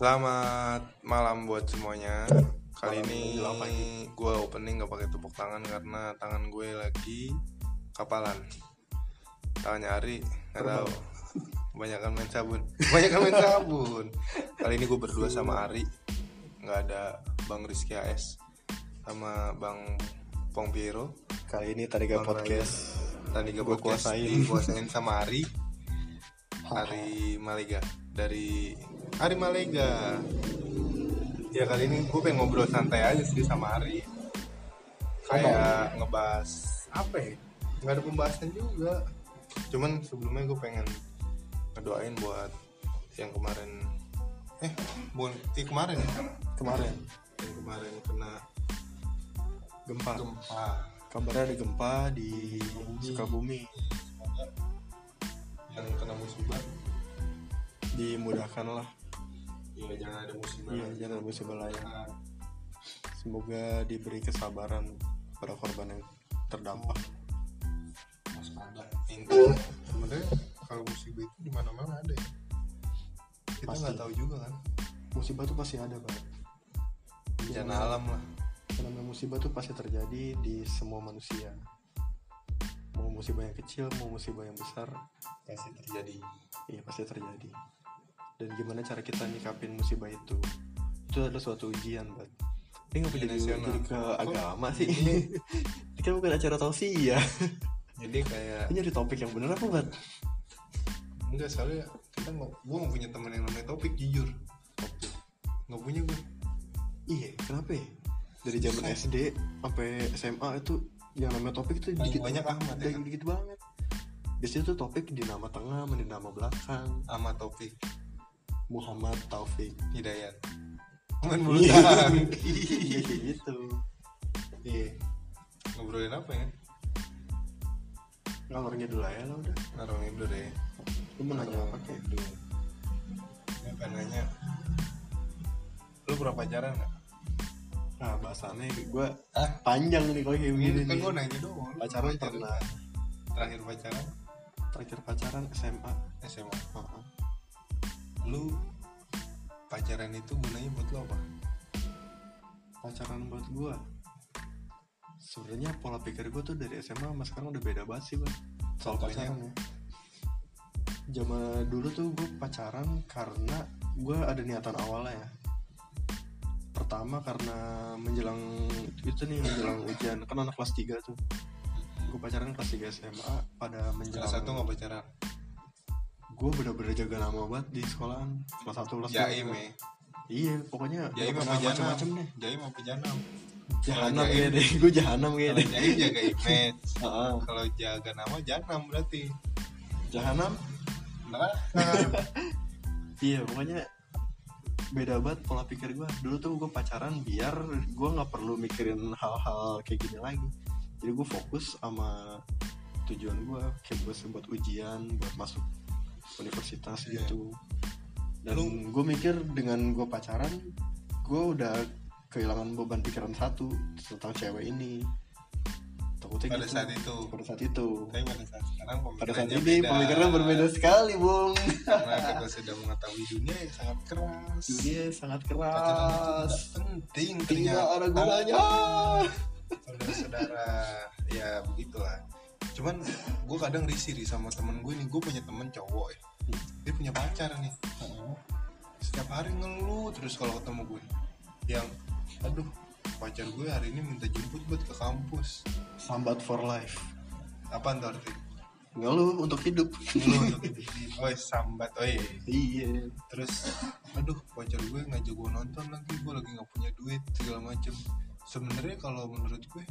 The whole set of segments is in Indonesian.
Selamat malam buat semuanya. Kali ini gue opening gak pakai tepuk tangan karena tangan gue lagi kapalan. Tangannya Ari nggak tahu. Kebanyakan main sabun. Kebanyakan main sabun. Kali ini gue berdua sama Ari. nggak ada Bang Rizky AS sama Bang Pong Piero. Kali ini tadi Bang podcast Gua podcast kuasain. dikuasain sama Ari. Ari Malega dari Ari Malega. Ya kali ini gue pengen ngobrol santai aja sih sama Ari. Kayak ngebahas apa ya? Nggak ada pembahasan juga. Cuman sebelumnya gue pengen ngedoain buat yang kemarin eh bukan eh, kemarin ya kemarin yang kemarin kena gempa. gempa Kabarnya ada gempa di Sukabumi. Semoga yang kena musibah Dimudahkan lah. Ya jangan ada musibah Iya, jangan ada musibah lain. Semoga diberi kesabaran pada korban yang terdampak. waspada intinya sebenarnya kalau musibah itu di mana mana ada ya kita nggak tahu juga kan Musibah tuh pasti ada, Bang. bencana alam lah namanya musibah tuh pasti terjadi di semua manusia. Mau musibah yang kecil, mau musibah yang besar, pasti terjadi Iya pasti terjadi. Dan gimana cara kita nyikapin musibah itu? Itu adalah suatu ujian, Bat. Ini Ujian jadi, jadi ke Kok agama sih? ini? Ini kan bukan acara tausiah. jadi kayak Ini nyari topik yang bener apa, Bat? enggak soalnya kita nggak gue nggak punya teman yang namanya topik jujur topik nggak punya gue Iya, kenapa ya? Dari zaman SD sampai SMA itu yang namanya topik itu dikit banyak Ahmad ya kan? dikit banget. Biasanya tuh topik di nama tengah, di nama belakang. sama topik Muhammad Taufik. hidayat main bulu tangkis gitu. iya ngobrolin apa ya Ngalor ngidul aja lah udah. naruh itu deh Lu mau nanya apa kayak? Aduh. Ini pengen nanya lu pernah pacaran nggak Nah, bahasannya gue Hah? panjang nih kalau kayak begini Ini kan gue nanya doang Pacaran pernah terakhir pacaran Terakhir pacaran SMA. SMA Heeh. Lu pacaran itu gunanya buat lo apa Pacaran buat gue. Sebenarnya pola pikir gue tuh dari SMA sama sekarang udah beda banget sih, Bang. Soal pacaran ya. Zaman dulu tuh gue pacaran karena gue ada niatan awalnya ya. Pertama karena menjelang itu nih menjelang ujian kan anak kelas 3 tuh. Gue pacaran kelas 3 SMA pada menjelang kelas satu nggak pacaran gue bener-bener jaga nama banget di sekolahan. Kelas satu kelas dua. jaim ya iya pokoknya jaim apa macem-macem deh. Jaim apa janam jahanam Kalau ya deh gue jahanam ya deh. Jaim jaga image. Heeh. kalau jaga nama janam berarti. Jahanam? Nah iya pokoknya beda banget pola pikir gue dulu tuh gue pacaran biar gue nggak perlu mikirin hal-hal kayak gini lagi. Jadi gue fokus sama tujuan gue kayak gue buat ujian buat masuk universitas Iya. gitu. Dan Lu- gue mikir dengan gue pacaran gue udah kehilangan beban pikiran satu tentang cewek ini. Takutnya pada gitu. saat itu. Pada saat itu. Tapi pada saat sekarang pada saat ini beda. pemikiran berbeda sekali bung. Karena kita sudah mengetahui dunia yang sangat keras. Dunia sangat pacaran itu keras penting tidak ada gunanya. Saudara-saudara ya begitulah cuman gue kadang risih nih sama temen gue nih. Gue punya temen cowok ya. Dia punya pacar nih. Setiap hari ngeluh terus kalau ketemu gue yang aduh pacar gue hari ini minta jemput buat ke kampus. Sambat for life. Apa tuh arti ngeluh untuk hidup. Ngeluh untuk hidup. oh sambat oh iya. iya. Terus aduh pacar gue ngajak gue nonton lagi gue lagi nggak punya duit segala macem. Sebenarnya kalau menurut gue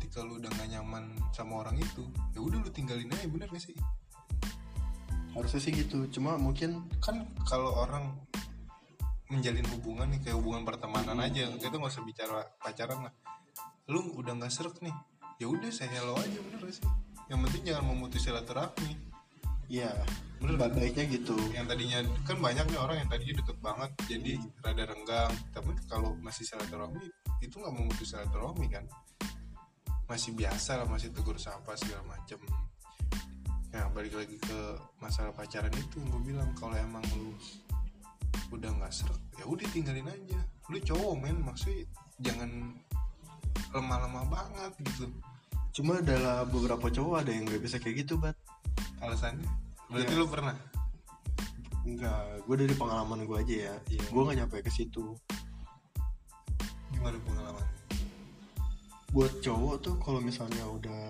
ketika lu udah gak nyaman sama orang itu ya udah lu tinggalin aja bener gak sih? Harusnya sih gitu. Cuma mungkin kan kalau orang menjalin hubungan nih kayak hubungan pertemanan Hmm. aja kita nggak usah bicara pacaran lah. Lu udah nggak serak nih ya udah saya hello aja bener gak sih? Yang penting jangan memutus silaturahmi. Ya Bener ba- baiknya gitu. Yang tadinya kan banyak nih orang yang tadinya deket banget jadi rada renggang. Tapi kalau masih silaturahmi itu nggak memutus silaturahmi kan masih biasa lah masih tegur sapa segala macem. Nah balik lagi ke masalah pacaran itu gue bilang kalau emang lu udah nggak serak ya udah tinggalin aja. Lu cowok men maksudnya jangan lemah-lemah banget gitu. Cuma adalah beberapa cowok ada yang nggak bisa kayak gitu bat. Alasannya? Berarti Iya. lu pernah? Enggak gue dari pengalaman gue aja ya. Iya. gue nggak nyampe ke situ. Gimana pengalaman buat cowok tuh kalau misalnya udah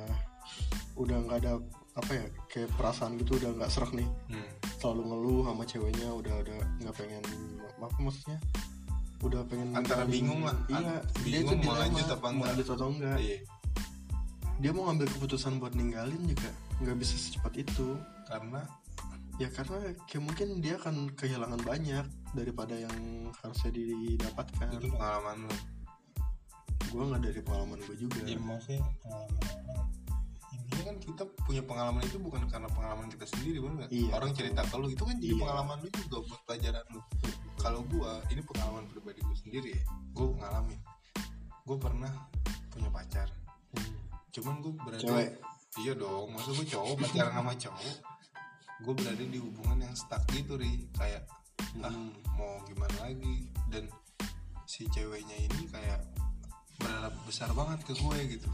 udah nggak ada apa ya kayak perasaan gitu udah nggak serak nih. Hmm. selalu ngeluh sama ceweknya udah udah nggak pengen apa maksudnya udah pengen Antara bingung lah. iya dia bingung tuh mau lanjut apa mau enggak. lanjut atau enggak. Iya. Dia mau ngambil keputusan buat ninggalin juga nggak bisa secepat itu. Karena? Ya karena kayak mungkin dia akan kehilangan banyak daripada yang harusnya didapatkan. Itu pengalaman lu gue nggak dari pengalaman gue juga Iya maksudnya pengalaman intinya kan kita punya pengalaman itu bukan karena pengalaman kita sendiri bener nggak? Iya, orang cerita ke lu itu kan jadi Iya. pengalaman lu juga buat pelajaran lu kalau gua ini pengalaman pribadi gue sendiri ya gue ngalamin gue pernah punya pacar Hmm. cuman gue berada Cewek? iya dong masa gue cowok pacaran sama cowok gue berada di hubungan yang stuck gitu ri kayak ah Hmm. mau gimana lagi dan si ceweknya ini kayak berharap besar banget ke gue gitu.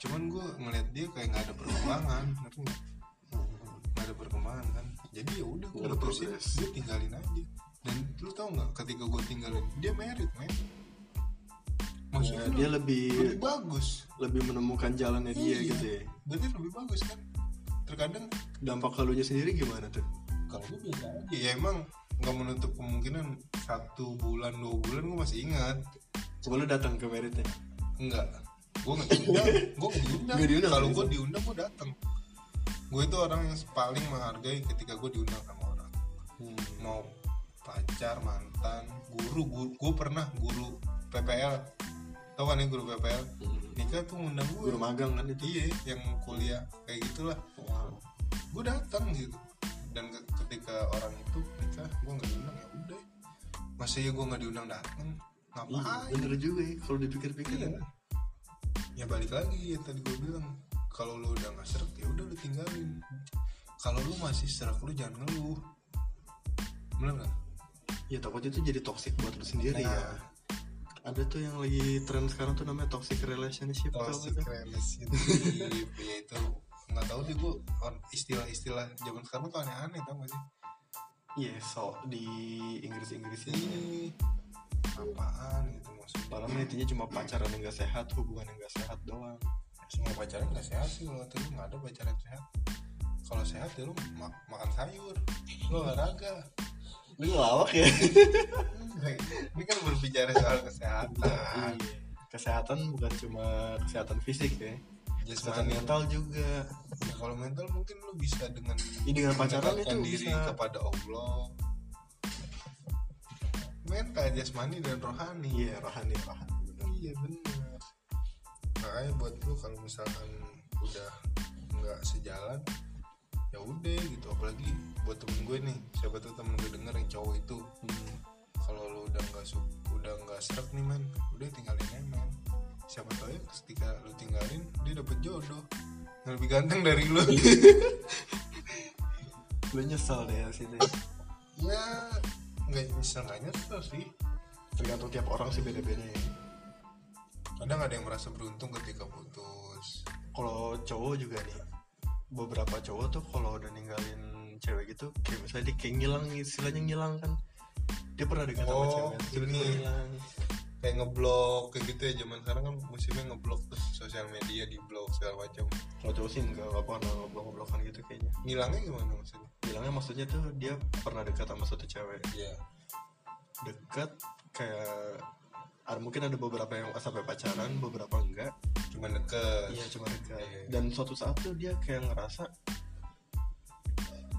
Cuman gue ngeliat dia kayak nggak ada perkembangan ngerti nggak? Nggak ada perkembangan kan. Jadi ya udah gue putusin progres. gue tinggalin aja? Dan lu tau nggak ketika gue tinggalin dia merit men. Ya, maksudnya dia lu- lebih lebih bagus. lebih menemukan jalannya dia Iya. gitu ya. berarti lebih bagus kan. Terkadang dampak kalunya sendiri gimana tuh? Kalau gue biasa aja. Ya emang nggak menutup kemungkinan satu bulan dua bulan gue masih ingat coba lu datang ke meritnya enggak. Gue nggak diundang. Gue diundang. Diundang, kalau gue diundang gue datang. Gue itu orang yang paling menghargai ketika gue diundang sama orang. Mau pacar mantan guru guru gue pernah guru PPL tau kan ya guru PPL nikah tuh ngundang gue guru magang kan itu? Iya yang kuliah kayak gitulah. Gue datang gitu. Dan ke- ketika orang itu nikah gue nggak diundang. Ya udah. Masa ya gue nggak diundang datang Iya, ngapain bener juga ya kalau dipikir-pikir Iya. ya. Balik lagi ya tadi gue bilang. Kalau lu udah nggak serak ya udah lu tinggalin. Kalau lu masih serak lu jangan ngeluh. Bener nggak? Ya takutnya itu jadi toxic buat lu sendiri Nah. ya. Ada tuh yang lagi tren sekarang tuh namanya toxic relationship toxic relationship ya itu nggak tahu deh gue istilah-istilah zaman sekarang tuh aneh-aneh tau gak sih? Iya, so di Inggris-Inggris ini ini apaan gitu maksudnya Padahal mah intinya cuma pacaran yang gak sehat, hubungan yang gak sehat doang. Semua pacaran nggak sehat sih kalau kata nggak ada pacaran sehat. Kalau sehat ya lu ma- makan sayur lu olahraga. Lu ngelawak ya? ini kan berbicara soal kesehatan. Iya. Kesehatan bukan cuma kesehatan fisik ya. Kesehatan mental juga. Ya, kalau mental mungkin lu bisa dengan Ini dengan pacaran itu diri bisa. kepada Allah mental jasmani dan rohani. Iya, rohani, rohani. Bener. iya benar makanya buat lu kalau misalkan udah nggak sejalan ya udah gitu. Apalagi buat temen gue nih. Siapa tuh temen gue denger yang cowok itu? Hmm. kalau lu udah nggak su udah nggak serak nih man udah tinggalin aja man siapa tahu ya ketika lu tinggalin dia dapet jodoh. Yang lebih ganteng dari lu. Lu nyesel deh sini ya nggak nyesel nggak nyesel sih. Tergantung tiap orang sih beda-beda ya kadang ada yang merasa beruntung ketika putus. Kalau cowok juga nih Beberapa cowok tuh kalau udah ninggalin cewek gitu Kayak misalnya dia kayak ngilang, istilahnya ngilang kan. Dia pernah dekat sama Oh, cewek tiba-tiba ini. ngilang kayak ngeblok kayak gitu ya. Zaman sekarang kan musimnya ngeblok tuh sosial media di blok segala macam. Kalau cowok sih enggak, enggak pernah ngeblok-ngeblokan gitu kayaknya. Ngilangnya gimana maksudnya? Bilangnya maksudnya tuh dia pernah dekat sama satu cewek. Iya. Dekat kayak ada mungkin ada beberapa yang sampai pacaran, beberapa enggak. Cuma deket. Iya cuma dekat Iya. Dan suatu saat tuh dia kayak ngerasa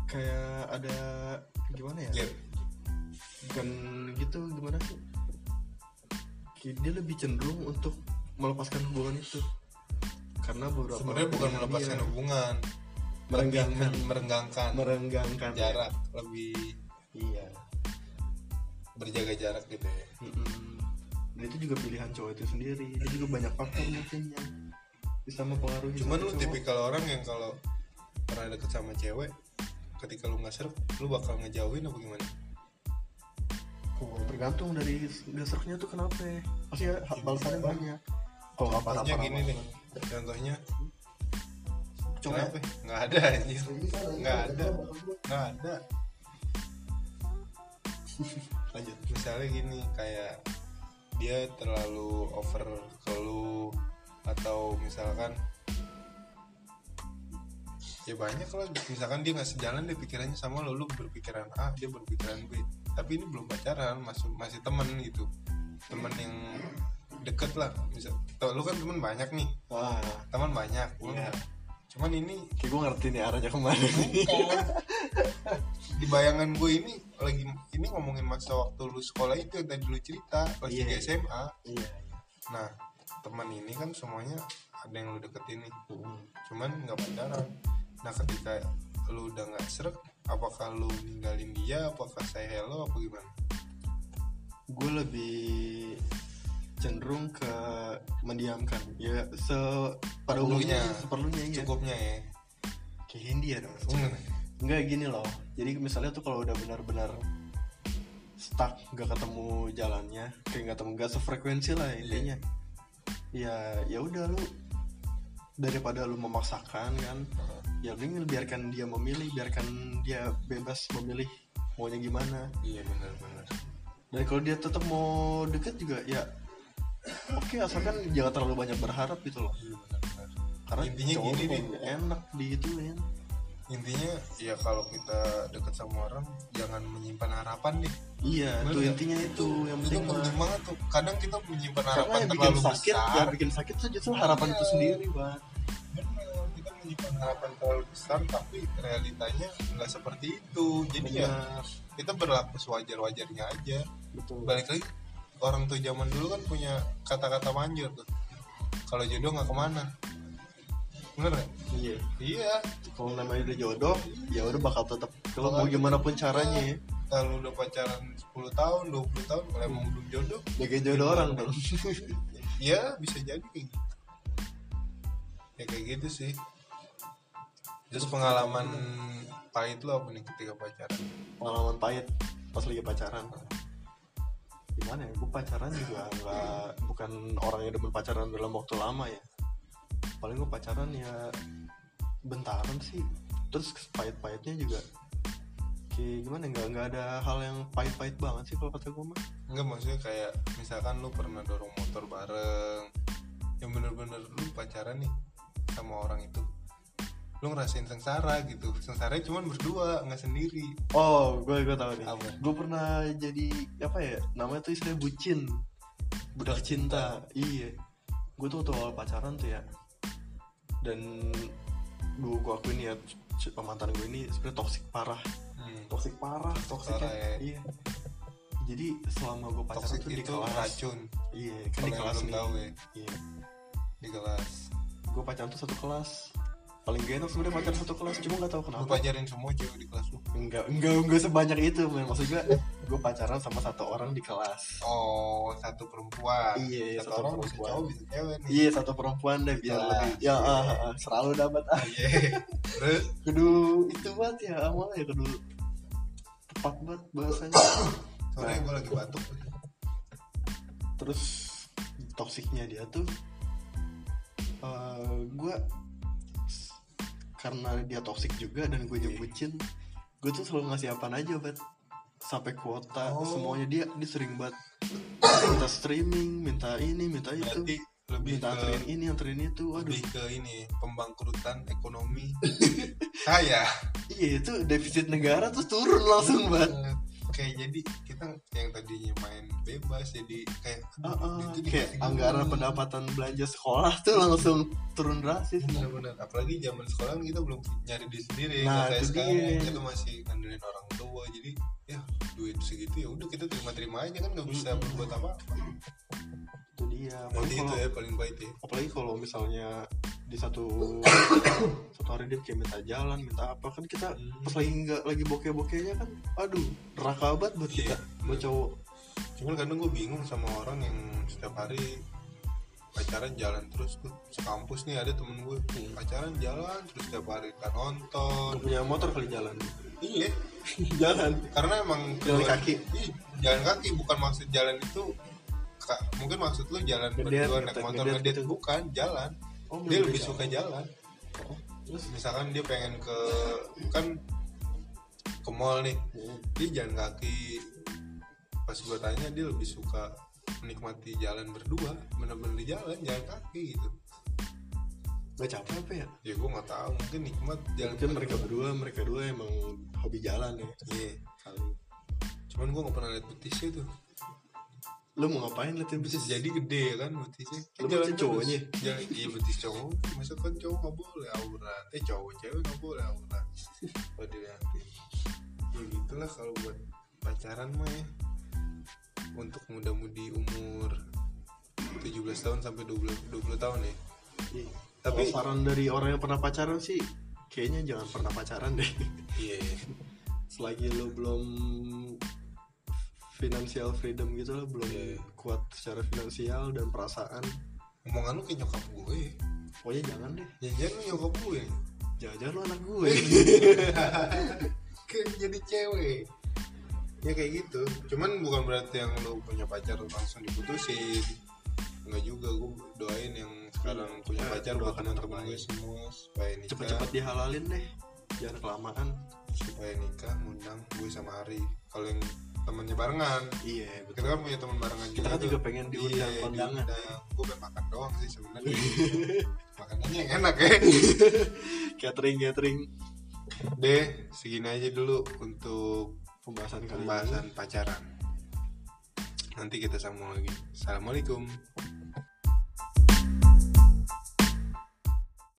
Kayak ada gimana ya? Gap. Bukan gitu gimana sih Dia lebih cenderung untuk melepaskan hubungan itu. Karena beberapa sebenarnya bukan melepaskan dia hubungan Merenggangkan. merenggangkan Merenggangkan jarak lebih Iya. berjaga jarak gitu ya. Mm-mm. Dan itu juga pilihan cowok itu sendiri. Dia juga banyak faktor mungkin yang Bisa mempengaruhi cuman lu cowok. tipikal orang yang kalau pernah deket sama cewek ketika lu nggak serp lu bakal ngejauhin apa gimana Oh, tergantung dari gasreknya tuh kenapa ya. pasti ya, balasannya banyak. Kalau nggak contohnya parah-parah gini nih contohnya. Coba. kenapa? Nggak ada anjir nggak ada. nggak ada. Lanjut. Misalnya gini kayak dia terlalu over ke lu atau misalkan ya banyak lah. Misalkan dia nggak sejalan dia pikirannya sama lo lu berpikiran A dia berpikiran B tapi ini belum pacaran masih masih temen gitu. Temen yang deket lah misal tau lu kan temen banyak nih. Wah. Teman banyak Iya. cuman ini kayak gue ngerti nih arahnya ke mana bukan. Di bayangan gue ini lagi ini ngomongin masa waktu lu sekolah itu yang tadi lu cerita kelas Iya. 3 SMA iya. Nah teman ini kan semuanya ada yang lu deketin nih. Mm. cuman nggak pacaran. Nah ketika lu udah nggak serak apakah lu ninggalin dia? Apakah saya hello? Apa gimana? Gue lebih cenderung ke mendiamkan. Ya se pada umumnya seperlunya iya. Cukupnya ya? Kayak India dong Hmm. Enggak gini loh. Jadi misalnya tuh kalau udah benar-benar stuck nggak ketemu jalannya kayak nggak ketemu nggak sefrekuensi lah intinya. Ya ya udah lu daripada lu memaksakan kan ya mending biarkan dia memilih biarkan dia bebas memilih maunya gimana. Iya benar-benar dan kalau dia tetap mau deket juga ya oke asalkan jangan terlalu banyak berharap gitu loh. Iya benar-benar karena Intinya gini nih. nggak enak digituin. Intinya ya kalau kita deket sama orang jangan menyimpan harapan deh. Iya Bener. nggak? intinya itu yang itu penting mah. penting banget tuh. Kadang kita menyimpan karena harapan yang bikin terlalu sakit besar. yang bikin sakit tuh justru harapan itu Iya. sendiri bang Menyimpan harapan terlalu besar tapi realitanya nggak seperti itu. Jadi ya Benar. kita berlaku sewajar-wajarnya aja. Betul. Balik lagi orang tuh zaman dulu kan punya kata-kata manjur tuh. Kalau jodoh nggak ke mana? Bener nggak? iya. Iya. Kalau namanya udah jodoh ya udah bakal tetap kalau mau gimana pun caranya ya. Kalau udah pacaran 10 tahun 20 tahun kalau emang belum jodoh. Jaga jodoh orang dong. Ya bisa jadi kayak gitu. Ya kayak gitu sih terus pengalaman pahit lo apa nih ketika pacaran? Pengalaman pahit pas lagi pacaran. Gimana ya? Gue pacaran juga nggak bukan orang yang demen pacaran dalam waktu lama ya. Paling gue pacaran ya bentaran sih. Terus pahit-pahitnya juga kayak gimana nggak nggak ada hal yang pahit-pahit banget sih kalau kata gue mah. Enggak maksudnya kayak misalkan lu pernah dorong motor bareng yang bener-bener lu pacaran nih sama orang itu lu ngerasain sengsara gitu. Sengsara cuman berdua nggak sendiri. Oh gue gue tahu nih. Apa? gue pernah jadi apa ya namanya tuh istilah bucin. Budak cinta. Iya. Gue tuh waktu awal pacaran tuh ya. Dan gue gue akuin ya mantan gue ini sebenarnya toksik parah. Hmm. toksik parah toksik Parah ya. iya. Jadi selama gue pacaran toxic tuh di kelas racun. Iya kan di kelas nih. tahu ya. Iya. Di kelas. Gue pacaran tuh satu kelas paling gak enak sebenarnya pacaran satu kelas cuma gak tahu lu kenapa pacarin semua cewek di kelas lu? Enggak enggak enggak sebanyak itu men. Maksud gue gue pacaran sama satu orang di kelas. Oh satu perempuan. Iya, satu, satu orang bisa perempuan. cowok bisa cewek nih. Iya satu perempuan deh biar lebih ya iya. ah, ah, selalu dapat ah. Iya. terus? Kudu itu banget ya awalnya ya kudu tepat banget bahasanya. Sore Nah. gue lagi batuk. Terus toksiknya dia tuh eh gue karena dia toksik juga dan gue Iya. bucin gue tuh selalu ngasih apaan aja bat sampai kuota Oh. semuanya dia dia sering banget minta streaming minta ini minta itu. Berarti lebih minta ke anterin ini anterin itu waduh lebih ke ini pembangkrutan ekonomi. Saya. Iya itu defisit negara tuh turun langsung banget Eh, kayak jadi kita yang tadinya main bebas jadi kayak Ah, ah, itu kayak anggaran pendapatan belanja sekolah tuh langsung turun drastis bener-bener apalagi zaman sekolah kita belum nyari duit sendiri Nah, kayak itu sekarang dia. kita masih ngandelin orang tua jadi ya duit segitu ya udah kita terima-terima aja kan nggak bisa Mm-mm. berbuat apa-apa itu dia apalagi itu kalau ya paling baik ya apalagi kalau misalnya di satu satu hari dia kayak minta jalan minta apa kan kita Hmm. pas lagi nggak lagi bokeh-bokehnya kan aduh neraka banget buat kita buat cowok cuman kadang gue bingung sama orang yang setiap hari pacaran jalan terus tuh sekampus nih ada temen gue Hmm. pacaran jalan terus setiap hari kan nonton. Punya motor kali jalan. Iya. Jalan. Karena emang Jalan kaki. Ih, jalan kaki bukan maksud jalan itu ka- mungkin maksud lu jalan berdua naik motor ngedet gitu. bukan jalan. Oh, dia lebih bisa. suka jalan. Oh, terus? Misalkan dia pengen ke kan ke mall nih. Hmm. dia jalan kaki. Pas gue tanya dia lebih suka menikmati jalan berdua bener-bener di jalan jalan kaki gitu. Nggak capek apa ya? Ya gue nggak tahu mungkin nikmat jalan mungkin mereka berdua mereka dua emang hobi jalan ya. Iya kali. Cuman gue nggak pernah lihat betisnya tuh lu mau ngapain liatin bisa bisnis jadi gede ya kan betisnya. Lu Jalan betis cowoknya? jalan iya betis cowok. Masa kan cowok nggak boleh aurat eh cowok cewek nggak boleh aurat kalau dilihatin ya gitulah kalau buat pacaran mah ya untuk muda-mudi umur 17 tahun sampai 20 20 tahun ya. Iya. Tapi- Kalau saran dari orang yang pernah pacaran sih kayaknya jangan pernah pacaran deh. Iya. Selagi lu belum financial freedom gitu loh belum Iya. kuat secara finansial dan perasaan. Omongan lu kayak nyokap gue. Pokoknya jangan deh. Jangan lu nyokap gue. Jangan-jangan lu anak gue. Kayak jadi cewek ya kayak gitu. Cuman bukan berarti yang lu punya pacar langsung diputusin. Enggak juga gue doain yang sekarang punya Eh, pacar buat teman-teman gue semua supaya nikah. Cepet-cepet dihalalin deh jangan kelamaan. Supaya nikah ngundang gue sama Ari. Kalau yang temannya barengan. Iya betul. Kita kan punya teman barengan Kita kan juga pengen diundang Iya, kondangan. gue pengen makan doang sih sebenarnya. Makanannya yang enak ya. Catering catering. Deh segini aja dulu untuk pembahasan kali ini. Pembahasan pacaran. Nanti kita sambung lagi. Assalamualaikum